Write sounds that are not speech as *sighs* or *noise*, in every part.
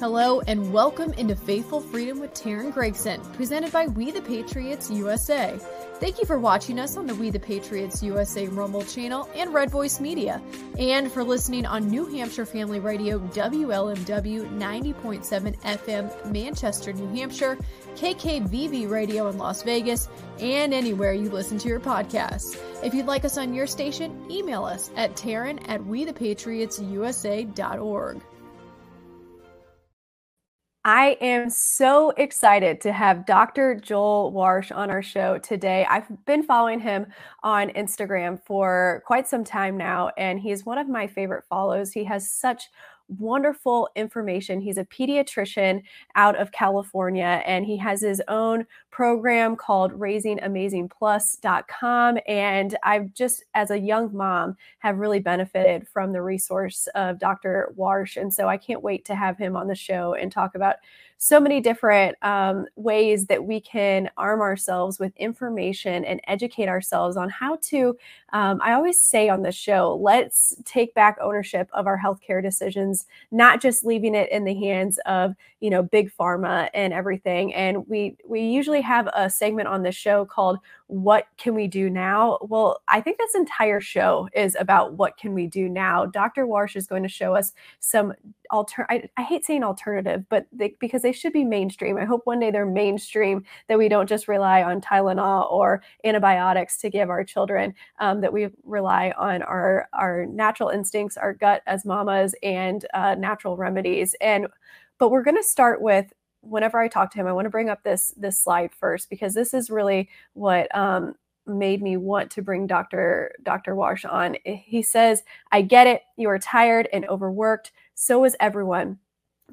Hello and welcome into Faithful Freedom with Teryn Gregson, presented by We the Patriots USA. Thank you for watching us on the We the Patriots USA Rumble channel and Red Voice Media, and for listening on New Hampshire Family Radio WLMW 90.7 FM Manchester, New Hampshire, KKVV Radio in Las Vegas, and anywhere you listen to your podcasts. If you'd like us on your station, email us at Teryn at WeThePatriotsUSA.org. I am so excited to have Dr. Joel Warsh on our show today. I've been following him on Instagram for quite some time now, and he's one of my favorite follows. He has such wonderful information. He's a pediatrician out of California and he has his own program called raisingamazingplus.com and I've just as a young mom have really benefited from the resource of Dr. Warsh and so I can't wait to have him on the show and talk about so many different um, ways that we can arm ourselves with information and educate ourselves on how to. Um, I always say on the show, let's take back ownership of our healthcare decisions, not just leaving it in the hands of you know big pharma and everything. And we we usually have a segment on the show called "What Can We Do Now." Well, I think this entire show is about what can we do now. Dr. Warsh is going to show us some alter I, I hate saying alternative, but they, because they should be mainstream. I hope one day they're mainstream that we don't just rely on Tylenol or antibiotics to give our children. Um, that we rely on our our natural instincts, our gut as mamas, and uh, natural remedies. And but we're going to start with whenever I talk to him, I want to bring up this this slide first because this is really what um, made me want to bring Dr. Dr. Warsh on. He says, "I get it. You are tired and overworked. So is everyone.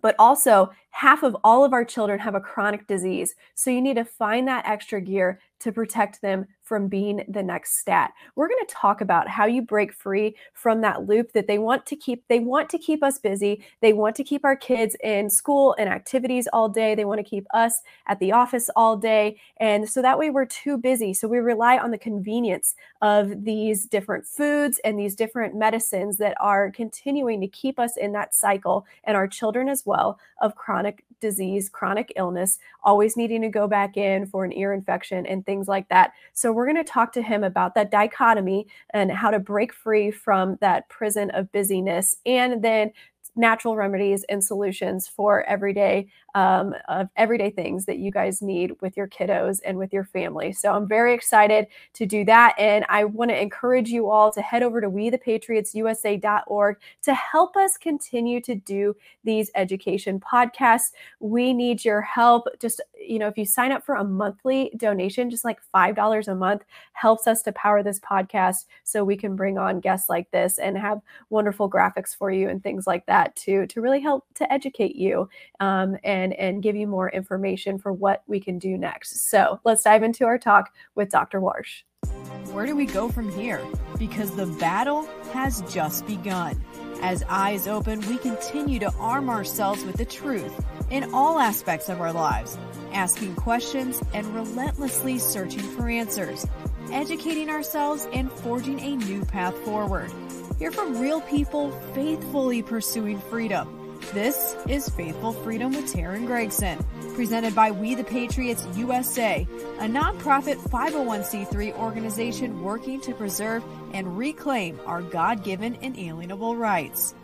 But also, half of all of our children have a chronic disease. So you need to find that extra gear to protect them from being the next stat. We're going to talk about how you break free from that loop that they want to keep they want to keep us busy. They want to keep our kids in school and activities all day. They want to keep us at the office all day. And so that way we're too busy. So we rely on the convenience of these different foods and these different medicines that are continuing to keep us in that cycle and our children as well of chronic disease, chronic illness, always needing to go back in for an ear infection and things like that. So, we're going to talk to him about that dichotomy and how to break free from that prison of busyness and then natural remedies and solutions for everyday um, of everyday things that you guys need with your kiddos and with your family. So I'm very excited to do that. And I want to encourage you all to head over to wethepatriotsusa.org to help us continue to do these education podcasts. We need your help. Just, you know, if you sign up for a monthly donation, just like $5 a month helps us to power this podcast so we can bring on guests like this and have wonderful graphics for you and things like that to, to really help to educate you um, and and, and give you more information for what we can do next. So let's dive into our talk with Dr. Warsh. Where do we go from here? Because the battle has just begun. As eyes open, we continue to arm ourselves with the truth in all aspects of our lives, asking questions and relentlessly searching for answers, educating ourselves and forging a new path forward. Hear from real people faithfully pursuing freedom this is Faithful Freedom with Teryn Gregson, presented by We the Patriots USA, a nonprofit 501c3 organization working to preserve and reclaim our God given inalienable rights.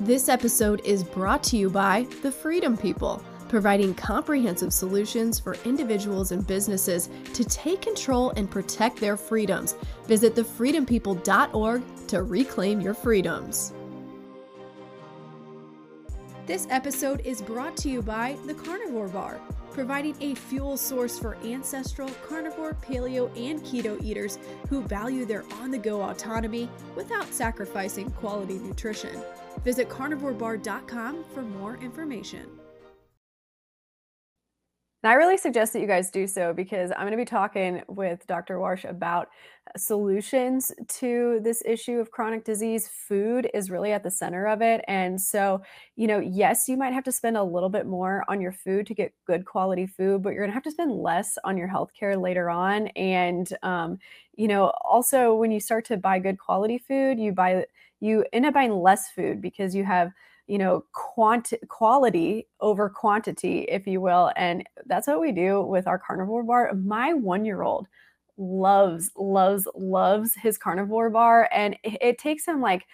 This episode is brought to you by the Freedom People, providing comprehensive solutions for individuals and businesses to take control and protect their freedoms. Visit thefreedompeople.org to reclaim your freedoms. This episode is brought to you by the Carnivore Bar, providing a fuel source for ancestral, carnivore, paleo, and keto eaters who value their on the go autonomy without sacrificing quality nutrition. Visit carnivorebar.com for more information. And I really suggest that you guys do so because I'm going to be talking with Dr. Warsh about solutions to this issue of chronic disease. Food is really at the center of it. And so, you know, yes, you might have to spend a little bit more on your food to get good quality food, but you're going to have to spend less on your healthcare later on. And, um, you know, also when you start to buy good quality food, you buy, you end up buying less food because you have you know, quant- quality over quantity, if you will. And that's what we do with our carnivore bar. My one year old loves, loves, loves his carnivore bar. And it, it takes him like,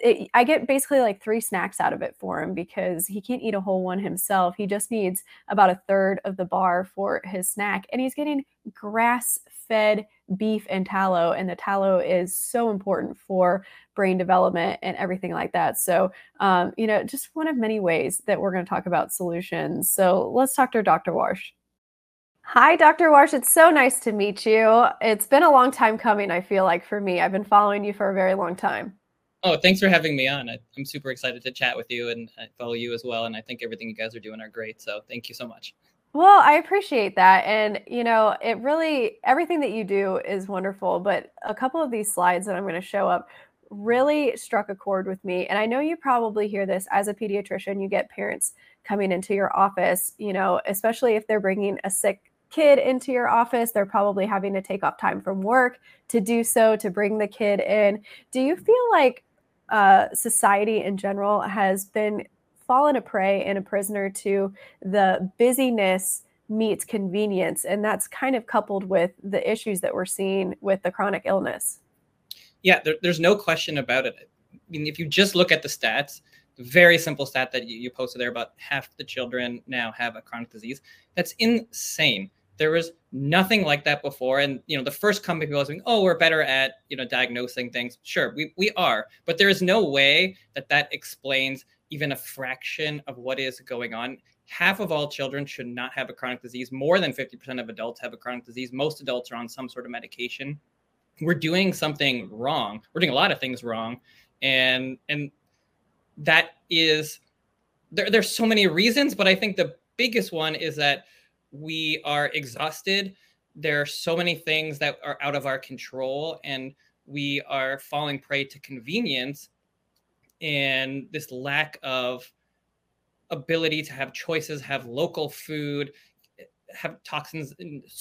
it, I get basically like three snacks out of it for him because he can't eat a whole one himself. He just needs about a third of the bar for his snack. And he's getting grass fed beef and tallow. And the tallow is so important for brain development and everything like that. So, um, you know, just one of many ways that we're going to talk about solutions. So let's talk to Dr. Warsh. Hi, Dr. Warsh. It's so nice to meet you. It's been a long time coming, I feel like, for me. I've been following you for a very long time. Oh, thanks for having me on. I, am super excited to chat with you and I follow you as well. And I think everything you guys are doing are great. So thank you so much. Well, I appreciate that. And, you know, it really, everything that you do is wonderful. But a couple of these slides that I'm going to show up really struck a chord with me. And I know you probably hear this as a pediatrician, you get parents coming into your office, you know, especially if they're bringing a sick kid into your office, they're probably having to take off time from work to do so, to bring the kid in. Do you feel like uh, society in general has been fallen a prey and a prisoner to the busyness meets convenience? And that's kind of coupled with the issues that we're seeing with the chronic illness. Yeah, there, there's no question about it. I mean, if you just look at the stats, very simple stat that you, you posted there about half the children now have a chronic disease, that's insane. There was nothing like that before. And you know, the first company people was saying, "Oh, we're better at you know diagnosing things." Sure, we we are, but there is no way that that explains even a fraction of what is going on. Half of all children should not have a chronic disease. More than 50% of adults have a chronic disease. Most adults are on some sort of medication we're doing something wrong. We're doing a lot of things wrong, and and that is there. There's so many reasons, but I think the biggest one is that we are exhausted. There are so many things that are out of our control, and we are falling prey to convenience and this lack of ability to have choices, have local food, have toxins,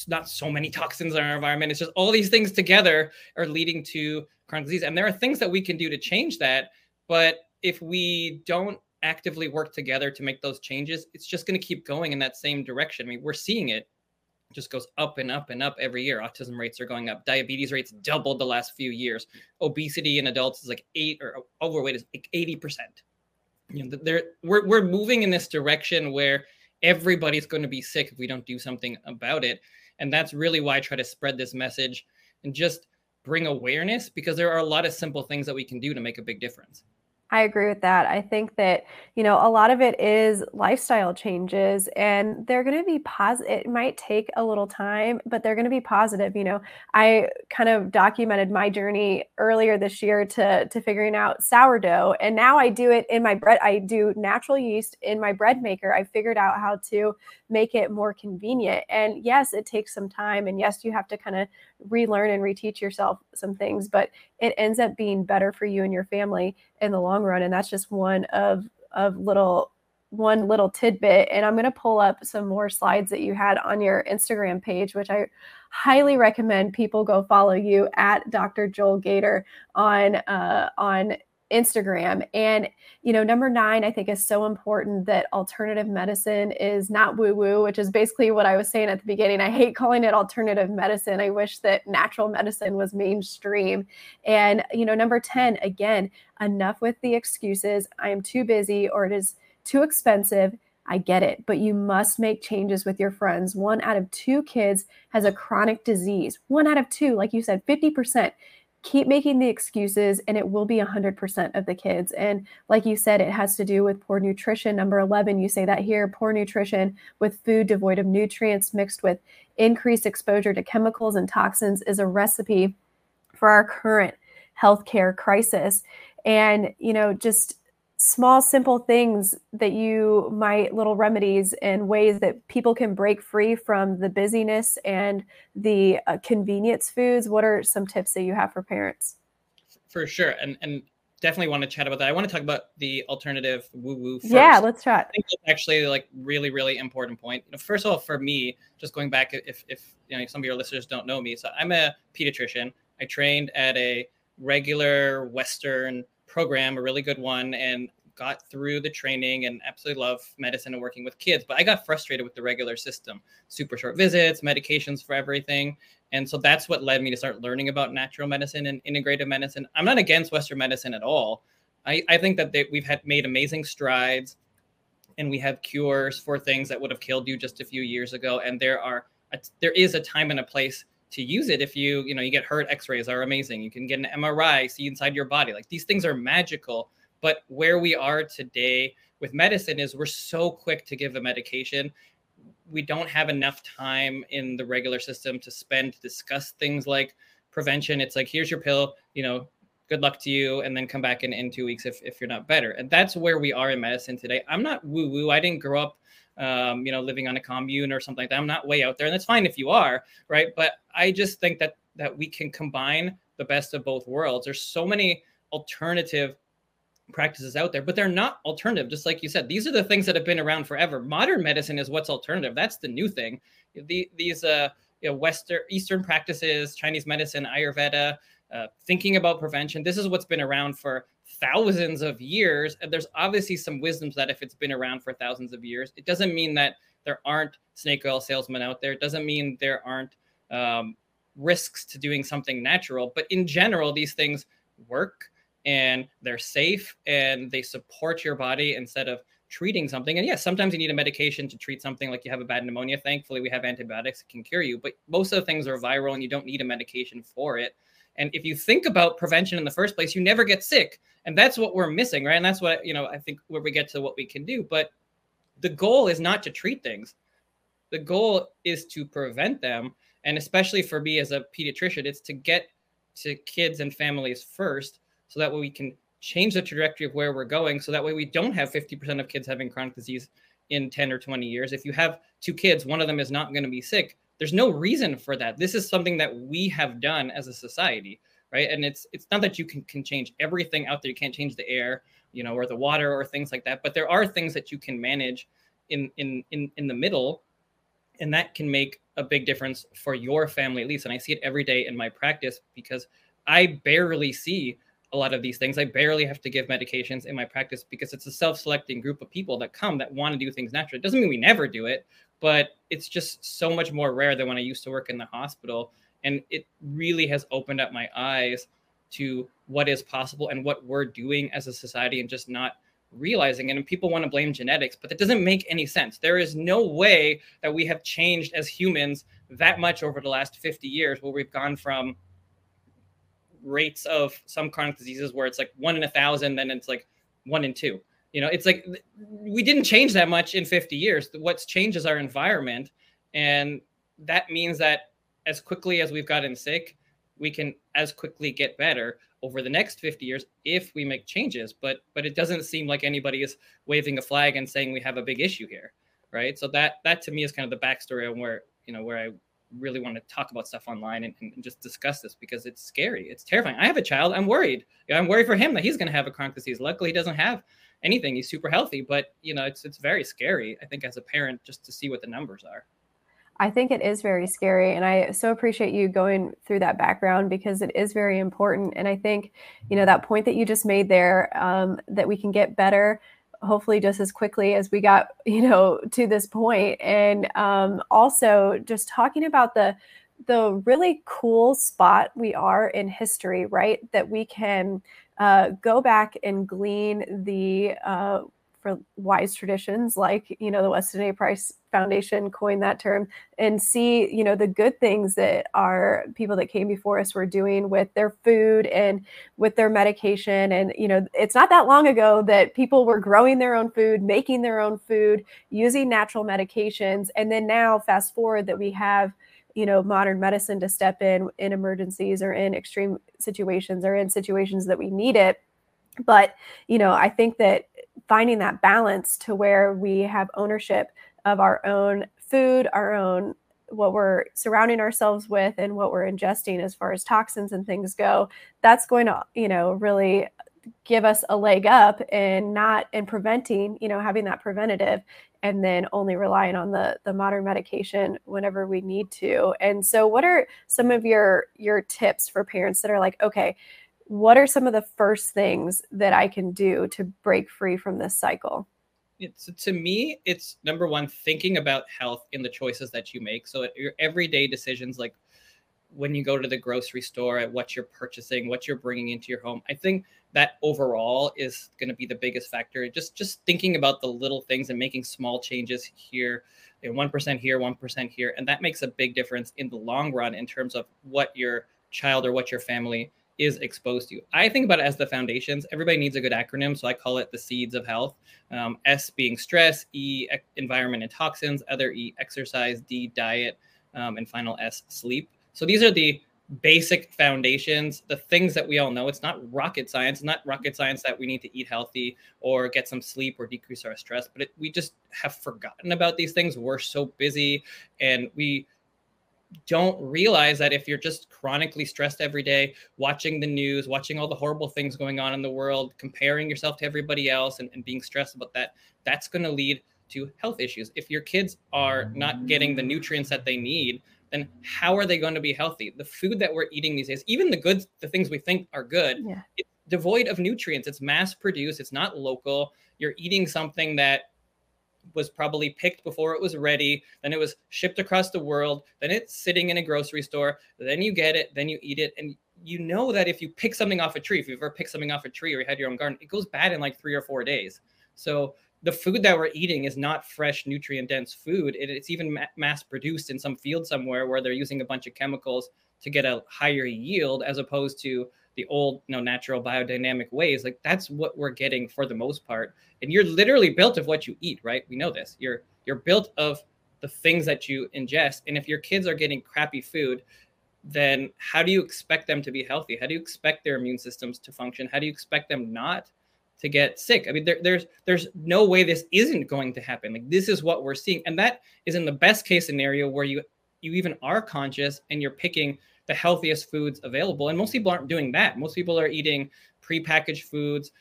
not so many *laughs* toxins in our environment. It's just all these things together are leading to chronic disease. And there are things that we can do to change that. But if we don't actively work together to make those changes, it's just going to keep going in that same direction. I mean, we're seeing it. it just goes up and up and up every year. Autism rates are going up. Diabetes rates mm. doubled the last few years. Obesity in adults is like eight or overweight is like 80%. You know, there we're, we're moving in this direction where everybody's going to be sick if we don't do something about it. And that's really why I try to spread this message and just bring awareness because there are a lot of simple things that we can do to make a big difference. I agree with that. I think that, you know, a lot of it is lifestyle changes and they're going to be positive. It might take a little time, but they're going to be positive. You know, I kind of documented my journey earlier this year to, to figuring out sourdough. And now I do it in my bread. I do natural yeast in my bread maker. I figured out how to make it more convenient. And yes, it takes some time. And yes, you have to kind of relearn and reteach yourself some things, but it ends up being better for you and your family in the long run. And that's just one of of little one little tidbit. And I'm going to pull up some more slides that you had on your Instagram page, which I highly recommend people go follow you at Dr. Joel Gator on uh, on Instagram. And, you know, number nine, I think is so important that alternative medicine is not woo woo, which is basically what I was saying at the beginning. I hate calling it alternative medicine. I wish that natural medicine was mainstream. And, you know, number 10, again, enough with the excuses. I am too busy or it is too expensive. I get it, but you must make changes with your friends. One out of two kids has a chronic disease. One out of two, like you said, 50% keep making the excuses and it will be 100% of the kids. And like you said it has to do with poor nutrition. Number 11 you say that here poor nutrition with food devoid of nutrients mixed with increased exposure to chemicals and toxins is a recipe for our current healthcare crisis. And you know just small simple things that you might little remedies and ways that people can break free from the busyness and the uh, convenience foods. What are some tips that you have for parents? For sure and and definitely want to chat about that. I want to talk about the alternative woo woo yeah let's chat. I think that's actually like really really important point. You know, first of all for me just going back if if you know some of your listeners don't know me so i'm a pediatrician. I trained at a regular western program, a really good one. And got through the training and absolutely love medicine and working with kids, but I got frustrated with the regular system. Super short visits, medications for everything. And so that's what led me to start learning about natural medicine and integrative medicine. I'm not against Western medicine at all. I, I think that they, we've had made amazing strides and we have cures for things that would have killed you just a few years ago. And there are a, there is a time and a place to use it if you you know you get hurt x-rays are amazing. You can get an mri see inside your body. Like these things are magical. But where we are today with medicine is we're so quick to give a medication. We don't have enough time in the regular system to spend to discuss things like prevention. It's like here's your pill you know good luck to you and then come back in in two weeks if, if you're not better. And that's where we are in medicine today. I'm not woo woo i didn't grow up um, you know, living on a commune or something like that. I'm not way out there, and that's fine if you are, right? But I just think that that we can combine the best of both worlds. There's so many alternative practices out there, but they're not alternative. Just like you said, these are the things that have been around forever. Modern medicine is what's alternative. That's the new thing. The, these uh, you know, Western Eastern practices, Chinese medicine, Ayurveda, uh, thinking about prevention. This is what's been around for thousands of years. And there's obviously some wisdoms that if it's been around for thousands of years, it doesn't mean that there aren't snake oil salesmen out there. It doesn't mean there aren't um, risks to doing something natural. But in general, these things work and they're safe and they support your body instead of treating something. And yes, sometimes you need a medication to treat something like you have a bad pneumonia. Thankfully, we have antibiotics that can cure you, but most of the things are viral and you don't need a medication for it. And if you think about prevention in the first place, you never get sick. And that's what we're missing, right? And that's what, you know, I think where we get to what we can do. But the goal is not to treat things, the goal is to prevent them. And especially for me as a pediatrician, it's to get to kids and families first so that way we can change the trajectory of where we're going. So that way we don't have 50% of kids having chronic disease in 10 or 20 years. If you have two kids, one of them is not going to be sick there's no reason for that. This is something that we have done as a society right? And it's it's not that you can, can change everything out there. You can't change the air you know or the water or things like that but there are things that you can manage in in in, in the middle and that can make a big difference for your family at least. And i see it every day in my practice because i barely see a lot of these things. I barely have to give medications in my practice because it's a self-selecting group of people that come that want to do things naturally it doesn't mean we never do it but it's just so much more rare than when I used to work in the hospital. And it really has opened up my eyes to what is possible and what we're doing as a society and just not realizing it. And people want to blame genetics, but that doesn't make any sense. There is no way that we have changed as humans that much over the last 50 years where we've gone from rates of some chronic diseases where it's like one in a thousand, then it's like one in two you know it's like we didn't change that much in 50 years. What's changed is our environment and that means that as quickly as we've gotten sick we can as quickly get better over the next 50 years if we make changes. But but it doesn't seem like anybody is waving a flag and saying we have a big issue here right? So that that to me is kind of the backstory on where you know where i really want to talk about stuff online and, and, just discuss this because it's scary. It's terrifying. I have a child. I'm worried. I'm worried for him that he's going to have a chronic disease. Luckily he doesn't have anything. He's super healthy, but you know, it's it's very scary. I think as a parent, just to see what the numbers are. I think it is very scary, and I so appreciate you going through that background because it is very important. And I think, you know, that point that you just made there, um, that we can get better hopefully just as quickly as we got *laughs* you know to this point and um, also just talking about the the really cool spot we are in history right that we can uh, go back and glean the uh, for wise traditions like you know the weston a price foundation coined that term and see you know the good things that our people that came before us were doing with their food and with their medication. And you know it's not that long ago that people were growing their own food making their own food using natural medications. And then now fast forward that we have you know modern medicine to step in in emergencies or in extreme situations or in situations that we need it. But you know i think that finding that balance to where we have ownership of our own food our own what we're surrounding ourselves with and what we're ingesting as far as toxins and things go that's going to you know really give us a leg up and not in preventing you know having that preventative and then only relying on the the modern medication whenever we need to and so what are some of your your tips for parents that are like okay what are some of the first things that I can do to break free from this cycle? It's to me, it's number one, thinking about health in the choices that you make. So uh, your everyday decisions, like when you go to the grocery store, at what you're purchasing, what you're bringing into your home. I think that overall is going to be the biggest factor. Just just thinking about the little things and making small changes here, one percent here, one percent here, and that makes a big difference in the long run in terms of what your child or what your family is exposed to. I think about it as the foundations. Everybody needs a good acronym, so I call it the seeds of health. Um, S being stress, E environment and toxins, other E exercise, D diet, um, and final S sleep. So these are the basic foundations, the things that we all know. It's not rocket science. Not rocket science that we need to eat healthy or get some sleep or decrease our stress, but it, we just have forgotten about these things. We're so busy and we don't realize that if you're just chronically stressed every day, watching the news, watching all the horrible things going on in the world, comparing yourself to everybody else and, and being stressed about that, that's going to lead to health issues. If your kids are not getting the nutrients that they need, then how are they going to be healthy? The food that we're eating these days, even the good, the things we think are good, yeah. it's devoid of nutrients. It's mass produced. It's not local. You're eating something that was probably picked before it was ready. Then it was shipped across the world. Then it's sitting in a grocery store. Then you get it. Then you eat it. And you know that if you pick something off a tree, if you've ever picked something off a tree or you had your own garden, it goes bad in like three or four days. So the food that we're eating is not fresh, nutrient dense food. It, it's even ma- mass produced in some field somewhere where they're using a bunch of chemicals to get a higher yield as opposed to the old you know natural biodynamic ways. Like that's what we're getting for the most part. And you're literally built of what you eat right? We know this. You're you're built of the things that you ingest. And if your kids are getting crappy food then how do you expect them to be healthy? How do you expect their immune systems to function? How do you expect them not to get sick. I mean, there, there's there's no way this isn't going to happen. Like this is what we're seeing, and that is in the best case scenario where you you even are conscious and you're picking the healthiest foods available. And most people aren't doing that. Most people are eating prepackaged foods,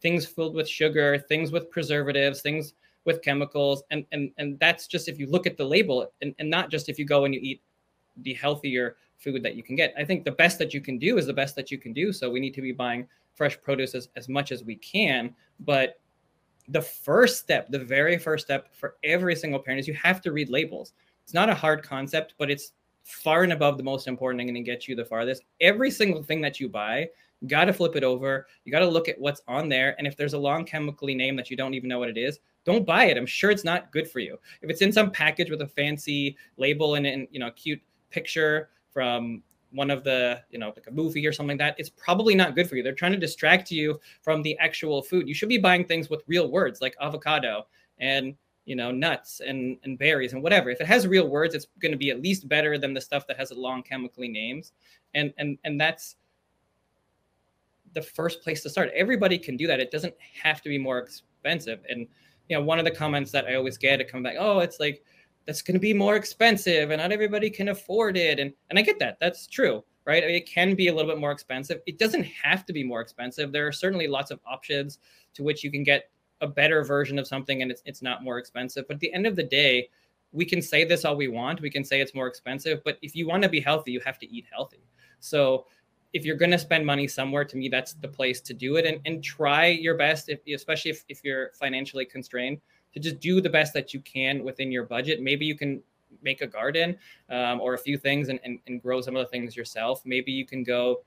things filled with sugar, things with preservatives, things with chemicals, and and and that's just if you look at the label, and, and not just if you go and you eat the healthier food that you can get. I think the best that you can do is the best that you can do. So we need to be buying fresh produce as, as much as we can. But the first step, the very first step for every single parent is you have to read labels. It's not a hard concept, but it's far and above the most important thing and it gets you the farthest. Every single thing that you buy, you got to flip it over. You got to look at what's on there. And if there's a long chemically name that you don't even know what it is, don't buy it. I'm sure it's not good for you. If it's in some package with a fancy label and, and you know, a cute picture from one of the you know like a movie or something like that it's probably not good for you. They're trying to distract you from the actual food. You should be buying things with real words like avocado and you know nuts and and berries and whatever. If it has real words it's going to be at least better than the stuff that has long chemically names. And and and that's the first place to start. Everybody can do that. It doesn't have to be more expensive. And you know one of the comments that i always get to come back oh it's like that's going to be more expensive and not everybody can afford it. And and i get that. That's true right? I mean, it can be a little bit more expensive. It doesn't have to be more expensive. There are certainly lots of options to which you can get a better version of something and it's, it's not more expensive. But at the end of the day we can say this all we want. We can say it's more expensive. But if you want to be healthy you have to eat healthy. So if you're going to spend money somewhere to me that's the place to do it. And, and try your best if, especially if, if you're financially constrained to just do the best that you can within your budget. Maybe you can make a garden um, or a few things and, and, and grow some of the things yourself. Maybe you can go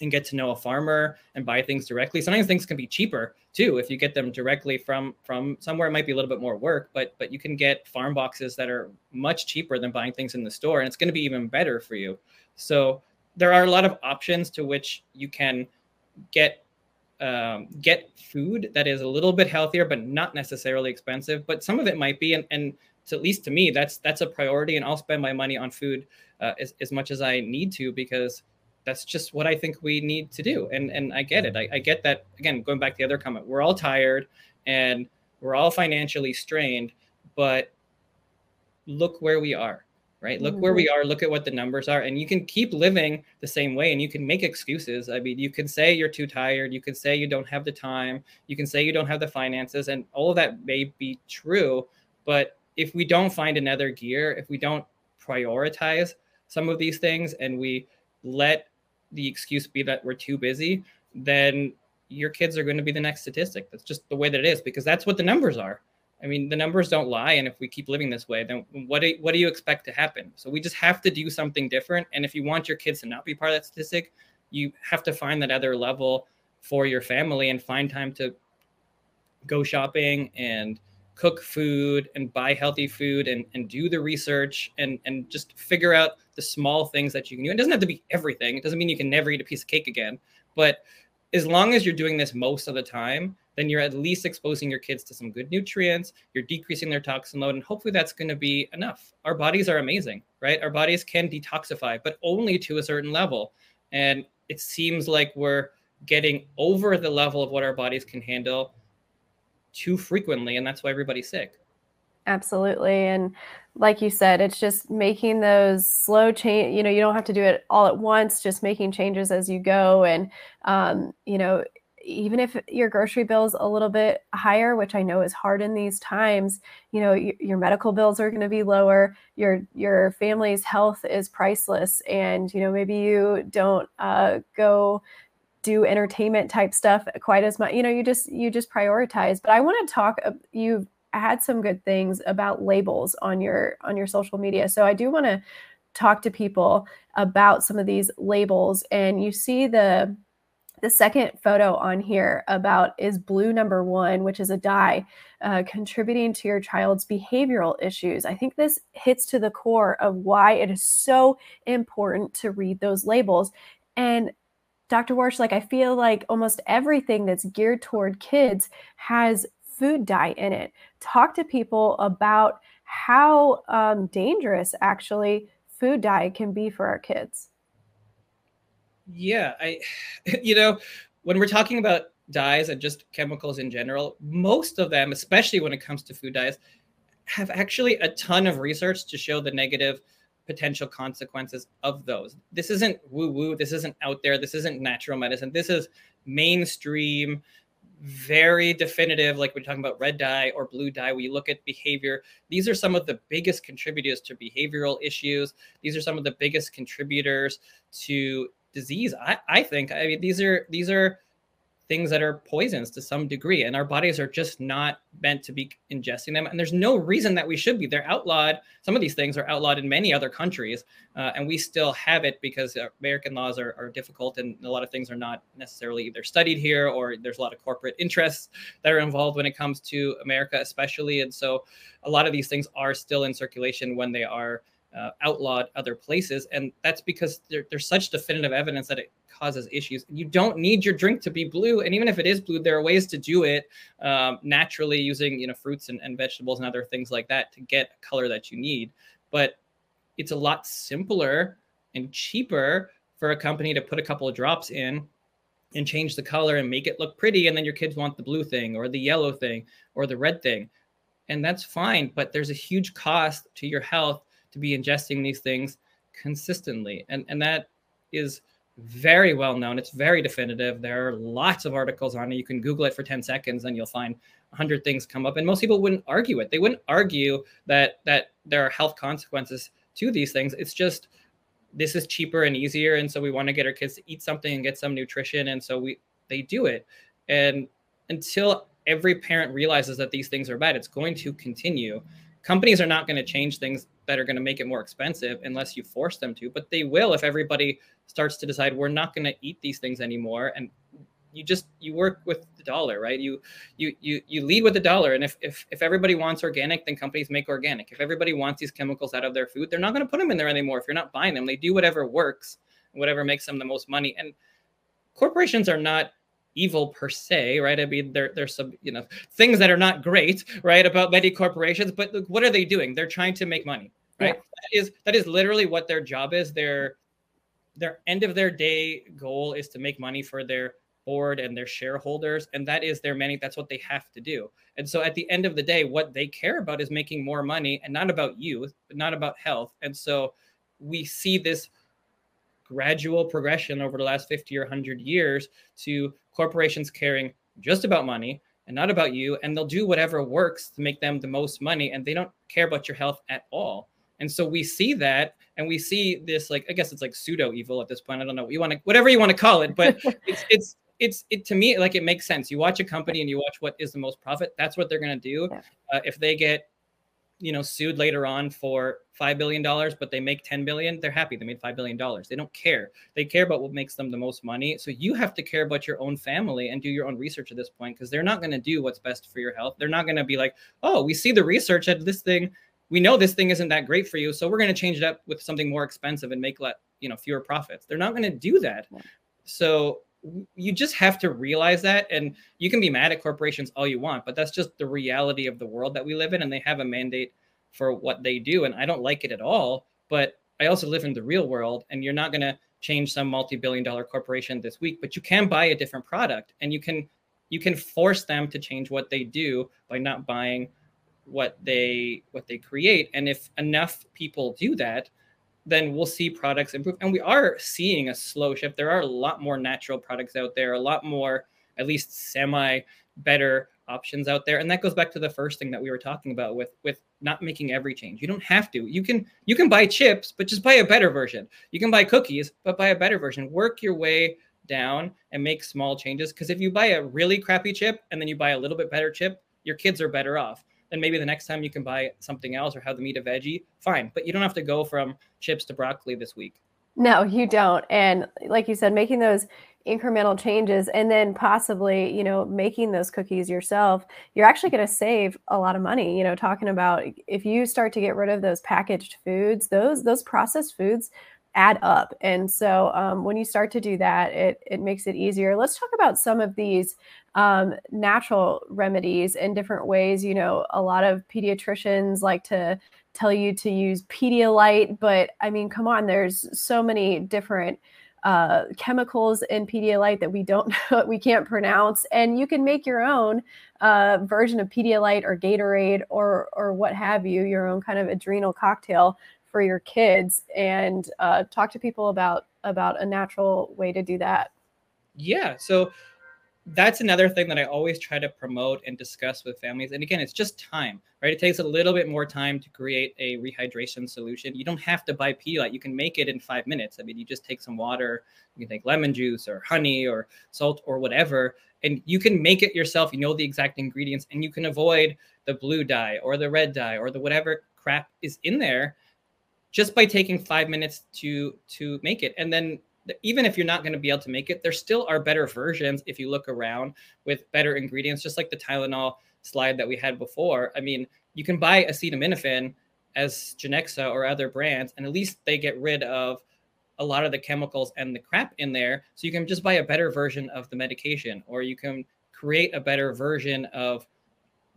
and get to know a farmer and buy things directly. Sometimes things can be cheaper too if you get them directly from from somewhere. It might be a little bit more work, but but you can get farm boxes that are much cheaper than buying things in the store, and it's going to be even better for you. So there are a lot of options to which you can get um, get food that is a little bit healthier, but not necessarily expensive. But some of it might be, and, and to, at least to me, that's that's a priority. And I'll spend my money on food uh, as, as much as I need to because that's just what I think we need to do. And and I get it. I, I get that. Again, going back to the other comment, we're all tired and we're all financially strained, but look where we are right? Look where we mm-hmm. are, look at what the numbers are, and you can keep living the same way and you can make excuses. I mean, you can say you're too tired, you can say you don't have the time, you can say you don't have the finances, and all of that may be true. But if we don't find another gear, if we don't prioritize some of these things and we let the excuse be that we're too busy, then your kids are going to be the next statistic. That's just the way that it is because that's what the numbers are. I mean, the numbers don't lie, and if we keep living this way, then what do, what do you expect to happen? So we just have to do something different. And if you want your kids to not be part of that statistic, you have to find that other level for your family and find time to go shopping and cook food and buy healthy food and, and do the research and, and just figure out the small things that you can do. It doesn't have to be everything. It doesn't mean you can never eat a piece of cake again. But as long as you're doing this most of the time, then you're at least exposing your kids to some good nutrients. You're decreasing their toxin load, and hopefully that's going to be enough. Our bodies are amazing, right? Our bodies can detoxify, but only to a certain level. And it seems like we're getting over the level of what our bodies can handle too frequently and that's why everybody's sick absolutely and like you said it's just making those slow change you know you don't have to do it all at once just making changes as you go and um, you know even if your grocery bill is a little bit higher which i know is hard in these times you know your, your medical bills are going to be lower your your family's health is priceless and you know maybe you don't uh, go do entertainment type stuff quite as much you know you just you just prioritize. But i want to talk you've had some good things about labels on your on your social media. So i do want to talk to people about some of these labels and you see the the second photo on here about is blue number one which is a dye uh, contributing to your child's behavioral issues i think this hits to the core of why it is so important to read those labels and Dr. Warsh, like I feel like almost everything that's geared toward kids has food dye in it. Talk to people about how um, dangerous actually food dye can be for our kids. Yeah, I, *sighs* you know, when we're talking about dyes and just chemicals in general, most of them, especially when it comes to food dyes, have actually a ton of research to show the negative potential consequences of those. This isn't woo woo. This isn't out there. This isn't natural medicine. This is mainstream, very definitive, like we're talking about red dye or blue dye. We look at behavior. These are some of the biggest contributors to behavioral issues. These are some of the biggest contributors to disease. I, I think. I mean, these are these are things that are poisons to some degree and our bodies are just not meant to be ingesting them and there's no reason that we should be they're outlawed some of these things are outlawed in many other countries uh, and we still have it because american laws are, are difficult and a lot of things are not necessarily either studied here or there's a lot of corporate interests that are involved when it comes to america especially and so a lot of these things are still in circulation when they are uh, outlawed other places and that's because there's such definitive evidence that it causes issues. You don't need your drink to be blue, and even if it is blue, there are ways to do it um, naturally using you know fruits and, and vegetables and other things like that to get a color that you need. But it's a lot simpler and cheaper for a company to put a couple of drops in and change the color and make it look pretty, and then your kids want the blue thing or the yellow thing or the red thing, and that's fine. But there's a huge cost to your health to be ingesting these things consistently, and and that is very well known. It's very definitive. There are lots of articles on it. You can Google it for 10 seconds and you'll find 100 things come up. And most people wouldn't argue it. They wouldn't argue that that there are health consequences to these things. It's just this is cheaper and easier. And so we want to get our kids to eat something and get some nutrition. And so we they do it. And until every parent realizes that these things are bad, it's going to continue. Companies are not going to change things that are going to make it more expensive unless you force them to, but they will if everybody starts to decide we're not going to eat these things anymore and you just you work with the dollar right? You you you you lead with the dollar and if if if everybody wants organic then companies make organic. If everybody wants these chemicals out of their food they're not going to put them in there anymore if you're not buying them. They do whatever works whatever makes them the most money and corporations are not evil per se right? I mean there there's some you know things that are not great right about many corporations but what are they doing? They're trying to make money right? Yeah. that is that is literally what their job is. They're their end of their day goal is to make money for their board and their shareholders and that is their money. That's what they have to do. And so at the end of the day what they care about is making more money and not about you but not about health. And so we see this gradual progression over the last 50 or 100 years to corporations caring just about money and not about you and they'll do whatever works to make them the most money and they don't care about your health at all And so we see that and we see this like I guess it's like pseudo evil at this point. I don't know what you want to whatever you want to call it, but *laughs* it's it's it's it to me like it makes sense. You watch a company and you watch what is the most profit. That's what they're going to do. Uh, if they get you know sued later on for five billion dollars, but they make ten billion, they're happy. They made five billion dollars. They don't care. They care about what makes them the most money. So you have to care about your own family and do your own research at this point because they're not going to do what's best for your health. They're not going to be like, oh, we see the research at this thing. We know this thing isn't that great for you, so we're going to change it up with something more expensive and make let you know fewer profits. They're not going to do that. So you just have to realize that and you can be mad at corporations all you want but that's just the reality of the world that we live in and they have a mandate for what they do and i don't like it at all but i also live in the real world and you're not going to change some multi-billion dollar corporation this week but you can buy a different product and you can you can force them to change what they do by not buying what they what they create and if enough people do that then we'll see products improve. And we are seeing a slow shift. There are a lot more natural products out there, a lot more, at least semi better options out there. And that goes back to the first thing that we were talking about with with not making every change. You don't have to. You can you can buy chips, but just buy a better version. You can buy cookies, but buy a better version. Work your way down and make small changes. Because if you buy a really crappy chip and then you buy a little bit better chip, your kids are better off then maybe the next time you can buy something else or have the meat a veggie, fine. But you don't have to go from chips to broccoli this week. No, you don't. And like you said, making those incremental changes and then possibly, you know, making those cookies yourself, you're actually going to save a lot of money. You know, talking about if you start to get rid of those packaged foods, those those processed foods add up. And so um, when you start to do that, it, it makes it easier. Let's talk about some of these um, natural remedies in different ways. You know, a lot of pediatricians like to tell you to use Pedialyte, but I mean, come on, there's so many different uh, chemicals in Pedialyte that we don't *laughs* know, we can't pronounce, and you can make your own uh, version of Pedialyte or Gatorade or or what have you, your own kind of adrenal cocktail for your kids and uh, talk to people about about a natural way to do that. Yeah so that's another thing that i always try to promote and discuss with families and again it's just time right? It takes a little bit more time to create a rehydration solution. You don't have to buy Pedialyte you can make it in five minutes. I mean you just take some water you can take lemon juice or honey or salt or whatever and you can make it yourself. You know the exact ingredients and you can avoid the blue dye or the red dye or the whatever crap is in there just by taking five minutes to to make it. And then even if you're not going to be able to make it there still are better versions if you look around with better ingredients just like the tylenol slide that we had before. I mean you can buy acetaminophen as Genexa or other brands and at least they get rid of a lot of the chemicals and the crap in there. So you can just buy a better version of the medication or you can create a better version of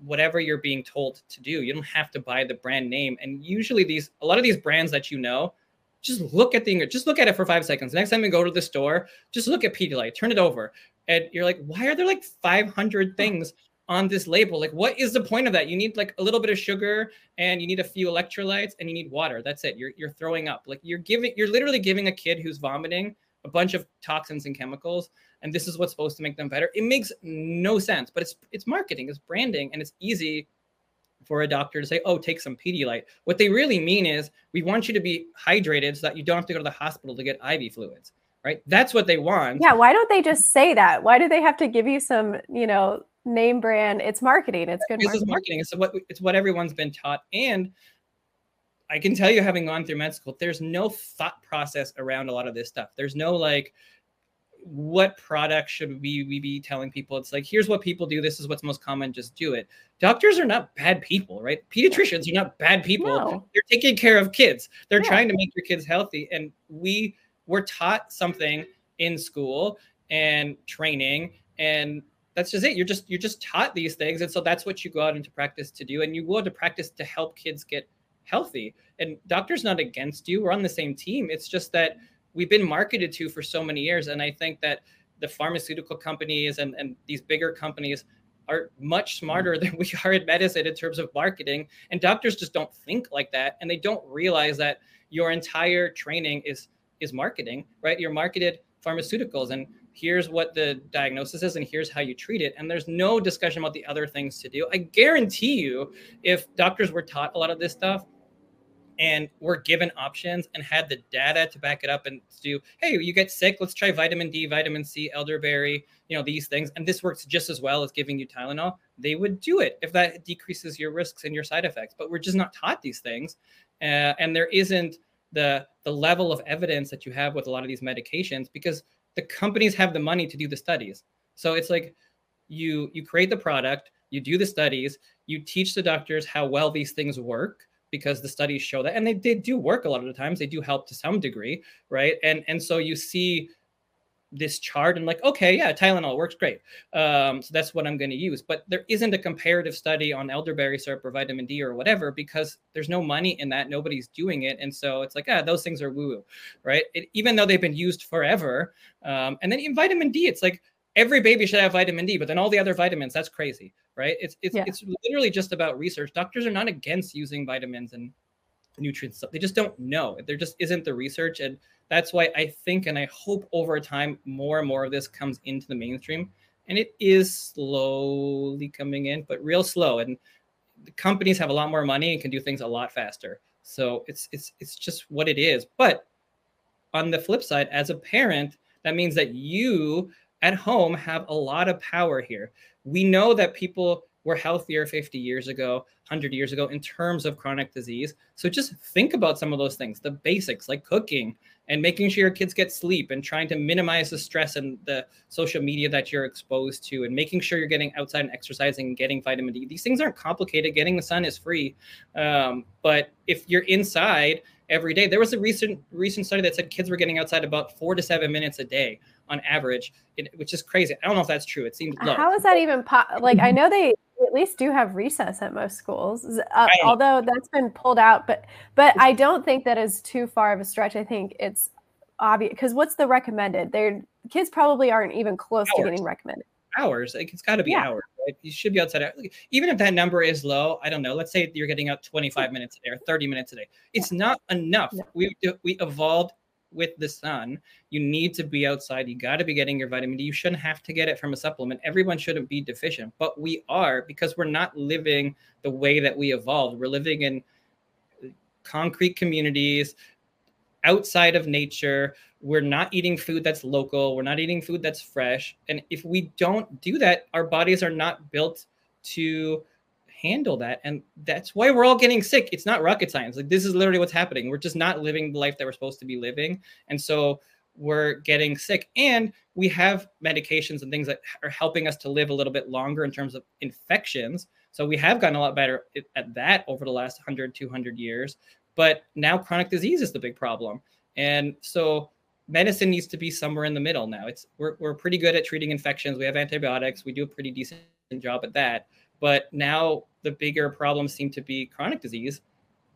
whatever you're being told to do. You don't have to buy the brand name. And usually these a lot of these brands that you know, just look at the just look at it for five seconds. Next time you go to the store, just look at Pedialyte, turn it over, and you're like, why are there like 500 things on this label? Like, what is the point of that? You need like a little bit of sugar and you need a few electrolytes and you need water. That's it. You're you're throwing up. Like you're giving you're literally giving a kid who's vomiting a bunch of toxins and chemicals and this is what's supposed to make them better. It makes no sense, but it's it's marketing, it's branding, and it's easy for a doctor to say, "Oh, take some Pedialyte." What they really mean is, we want you to be hydrated so that you don't have to go to the hospital to get IV fluids, right? That's what they want. Yeah. Why don't they just say that? Why do they have to give you some, you know, name brand? It's marketing. It's good. This is marketing. It's what it's what everyone's been taught, and I can tell you, having gone through med school, there's no thought process around a lot of this stuff. There's no like, what product should we, we be telling people? It's like, here's what people do. This is what's most common. Just do it. Doctors are not bad people, right? Pediatricians are not bad people. No. They're taking care of kids. They're yeah. trying to make your kids healthy. And we were taught something in school and training and that's just it you're just you're just taught these things and so that's what you go out into practice to do and you go out to practice to help kids get healthy and doctors not against you we're on the same team it's just that we've been marketed to for so many years. And I think that the pharmaceutical companies and, and these bigger companies are much smarter *laughs* than we are in medicine in terms of marketing. And doctors just don't think like that. And they don't realize that your entire training is is marketing, right? You're marketed pharmaceuticals and here's what the diagnosis is and here's how you treat it. And there's no discussion about the other things to do. I guarantee you, if doctors were taught a lot of this stuff, and were given options and had the data to back it up and do hey you get sick let's try vitamin d vitamin c elderberry you know these things. And this works just as well as giving you tylenol. They would do it if that decreases your risks and your side effects but we're just not taught these things. Uh, and there isn't the the level of evidence that you have with a lot of these medications because the companies have the money to do the studies. So it's like you you create the product you do the studies you teach the doctors how well these things work because the studies show that and they, they do work a lot of the times. They do help to some degree right? And and so you see this chart and like okay yeah tylenol works great. Um, so that's what i'm going to use. But there isn't a comparative study on elderberry syrup or vitamin d or whatever because there's no money in that. Nobody's doing it. And so it's like ah those things are woo woo right? It, even though they've been used forever um, and then in vitamin d it's like every baby should have vitamin D, but then all the other vitamins, that's crazy, right? It's it's yeah. it's literally just about research. Doctors are not against using vitamins and nutrients. They just don't know. There just isn't the research. And that's why I think and I hope over time more and more of this comes into the mainstream. And it is slowly coming in, but real slow. And the companies have a lot more money and can do things a lot faster. So it's it's it's just what it is. But on the flip side, as a parent, that means that you at home have a lot of power here. We know that people were healthier 50 years ago, 100 years ago in terms of chronic disease. So just think about some of those things, the basics like cooking and making sure your kids get sleep and trying to minimize the stress and the social media that you're exposed to and making sure you're getting outside and exercising and getting vitamin D. These things aren't complicated. Getting the sun is free. Um, but if you're inside every day, there was a recent recent study that said kids were getting outside about four to seven minutes a day on average, which is crazy. I don't know if that's true. It seems low. How is that even po- like? I know they at least do have recess at most schools, uh, although that's been pulled out. But but I don't think that is too far of a stretch. I think it's obvious because what's the recommended? Their kids probably aren't even close hours. to getting recommended. Hours, like it's got to be yeah. hours. Right? You should be outside. Even if that number is low, I don't know. Let's say you're getting out 25 mm-hmm. minutes a day or 30 minutes a day. It's not enough. No. We we evolved with the sun. You need to be outside. You got to be getting your vitamin D. You shouldn't have to get it from a supplement. Everyone shouldn't be deficient, but we are because we're not living the way that we evolved. We're living in uh, concrete communities outside of nature. We're not eating food that's local. We're not eating food that's fresh. And if we don't do that, our bodies are not built to handle that and that's why we're all getting sick it's not rocket science like this is literally what's happening we're just not living the life that we're supposed to be living and so we're getting sick and we have medications and things that are helping us to live a little bit longer in terms of infections so we have gotten a lot better at that over the last 100 200 years but now chronic disease is the big problem and so medicine needs to be somewhere in the middle now it's we're, we're pretty good at treating infections we have antibiotics we do a pretty decent job at that but now the bigger problems seem to be chronic disease.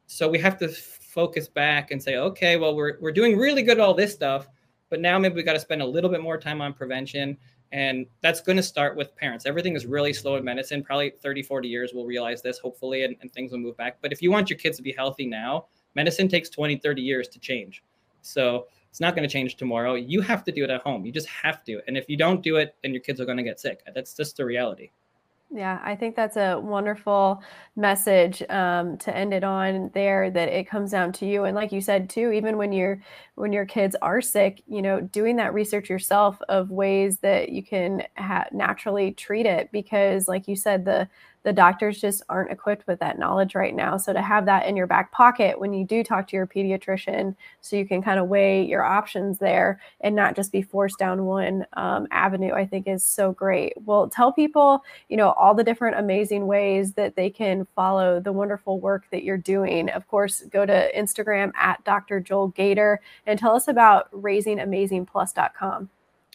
So we have to focus back and say, okay, well, we're, we're doing really good at all this stuff, but now maybe we got to spend a little bit more time on prevention. And that's going to start with parents. Everything is really slow in medicine. Probably 30, 40 years, we'll realize this, hopefully, and, and things will move back. But if you want your kids to be healthy now, medicine takes 20, 30 years to change. So it's not going to change tomorrow. You have to do it at home. You just have to. And if you don't do it, then your kids are going to get sick. That's just the reality. Yeah, I think that's a wonderful message um, to end it on there. That it comes down to you, and like you said too, even when you're when your kids are sick, you know, doing that research yourself of ways that you can ha- naturally treat it, because like you said, the the doctors just aren't equipped with that knowledge right now. So to have that in your back pocket when you do talk to your pediatrician, so you can kind of weigh your options there and not just be forced down one um, avenue, I think is so great. Well, tell people, you know, all the different amazing ways that they can follow the wonderful work that you're doing. Of course, go to Instagram at Dr. Joel Gator and tell us about raisingamazingplus.com.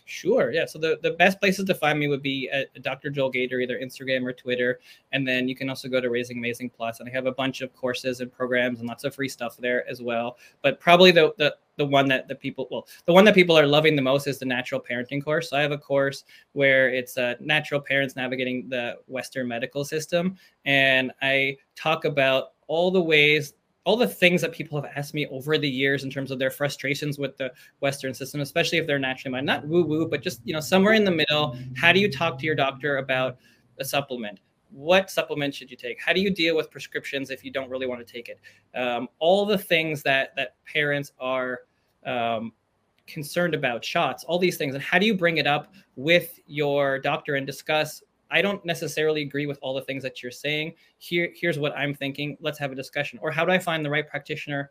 Sure. Yeah. So the, the best places to find me would be at Dr. Joel Gator, either Instagram or Twitter. And then you can also go to Raising Amazing Plus, and I have a bunch of courses and programs and lots of free stuff there as well. But probably the the, the one that the people well, the one that people are loving the most is the natural parenting course. So I have a course where it's uh, natural parents navigating the Western medical system, and I talk about all the ways all the things that people have asked me over the years in terms of their frustrations with the Western system, especially if they're naturally minded, not woo woo, but just you know somewhere in the middle. How do you talk to your doctor about a supplement? what supplements should you take how do you deal with prescriptions if you don't really want to take it um, all the things that that parents are um, concerned about shots all these things and how do you bring it up with your doctor and discuss i don't necessarily agree with all the things that you're saying. Here here's what i'm thinking. Let's have a discussion. Or how do i find the right practitioner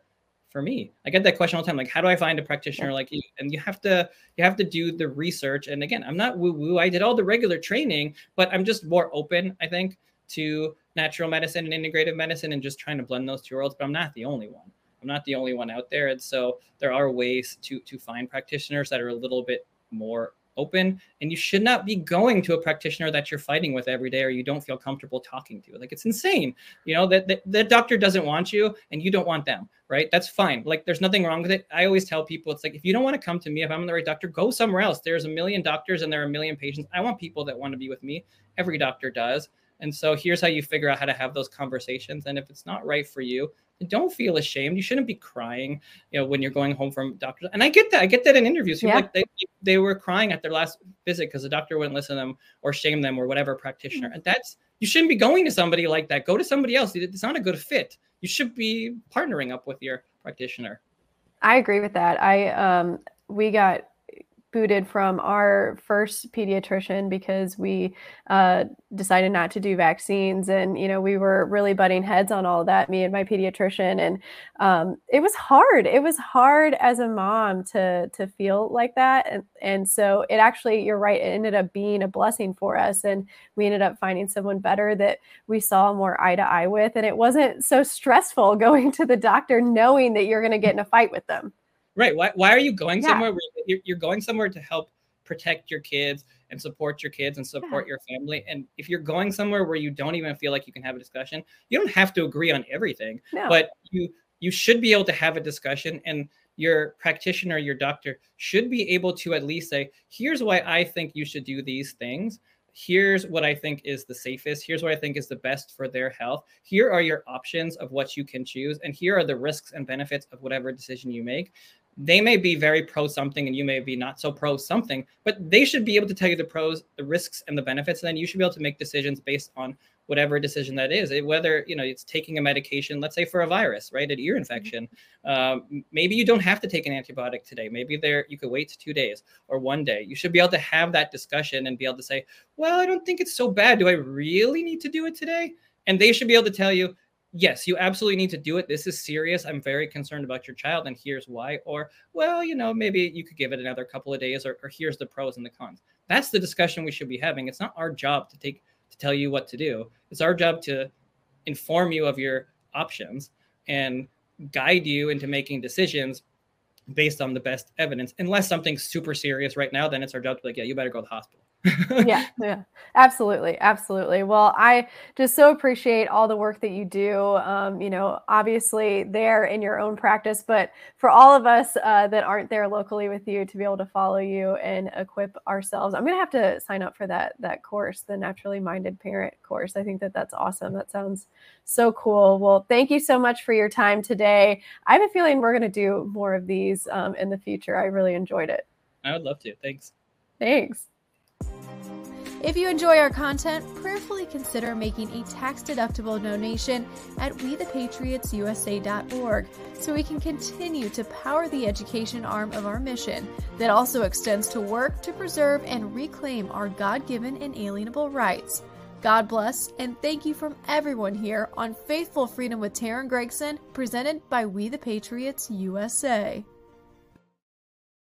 for me? I get that question all the time like how do i find a practitioner like you? And you have to you have to do the research. And again i'm not woo woo i did all the regular training but i'm just more open i think to natural medicine and integrative medicine and just trying to blend those two worlds but i'm not the only one. I'm not the only one out there. And so there are ways to to find practitioners that are a little bit more open and you should not be going to a practitioner that you're fighting with every day or you don't feel comfortable talking to. Like it's insane. You know that the doctor doesn't want you and you don't want them right? That's fine. Like there's nothing wrong with it. I always tell people it's like if you don't want to come to me if i'm the right doctor go somewhere else. There's a million doctors and there are a million patients. I want people that want to be with me. Every doctor does. And so here's how you figure out how to have those conversations. And if it's not right for you don't feel ashamed. You shouldn't be crying, you know, when you're going home from doctors. And I get that. I get that in interviews. Yeah. Like they, they were crying at their last visit because the doctor wouldn't listen to them or shame them or whatever practitioner. Mm-hmm. And that's you shouldn't be going to somebody like that. Go to somebody else. It's not a good fit. You should be partnering up with your practitioner. I agree with that. I um we got booted from our first pediatrician because we uh, decided not to do vaccines. And you know we were really butting heads on all that me and my pediatrician. And um, it was hard. It was hard as a mom to to feel like that. And, and so it actually you're right it ended up being a blessing for us. And we ended up finding someone better that we saw more eye to eye with. And it wasn't so stressful *laughs* going to the doctor knowing that you're going to get in a fight with them Right. Why, why are you going yeah. somewhere? You're, you're going somewhere to help protect your kids and support your kids and support yeah. your family. And if you're going somewhere where you don't even feel like you can have a discussion, you don't have to agree on everything, no. but you you should be able to have a discussion and your practitioner, your doctor should be able to at least say, here's why I think you should do these things. Here's what I think is the safest. Here's what I think is the best for their health. Here are your options of what you can choose. And here are the risks and benefits of whatever decision you make they may be very pro something and you may be not so pro something, but they should be able to tell you the pros, the risks, and the benefits. And then you should be able to make decisions based on whatever decision that is. Whether you know it's taking a medication, let's say for a virus, right, an ear infection. Um, maybe you don't have to take an antibiotic today. Maybe there you could wait two days or one day. You should be able to have that discussion and be able to say, well, I don't think it's so bad. Do I really need to do it today? And they should be able to tell you, yes, you absolutely need to do it. This is serious. I'm very concerned about your child, and here's why. Or, well, you know, maybe you could give it another couple of days, or, or here's the pros and the cons. That's the discussion we should be having. It's not our job to take to tell you what to do. It's our job to inform you of your options and guide you into making decisions based on the best evidence. Unless something's super serious right now, then it's our job to be like, yeah, you better go to the hospital *laughs* yeah, yeah, absolutely, absolutely. Well, I just so appreciate all the work that you do. Um, you know, obviously there in your own practice, but for all of us uh, that aren't there locally with you to be able to follow you and equip ourselves, I'm going to have to sign up for that that course, the Naturally Minded Parent course. I think that that's awesome. That sounds so cool. Well, thank you so much for your time today. I have a feeling we're going to do more of these um, in the future. I really enjoyed it. I would love to. Thanks. Thanks. If you enjoy our content, prayerfully consider making a tax deductible donation at wethepatriotsusa.org so we can continue to power the education arm of our mission that also extends to work to preserve and reclaim our God given inalienable rights. God bless, and thank you from everyone here on Faithful Freedom with Teryn Gregson, presented by We the Patriots USA.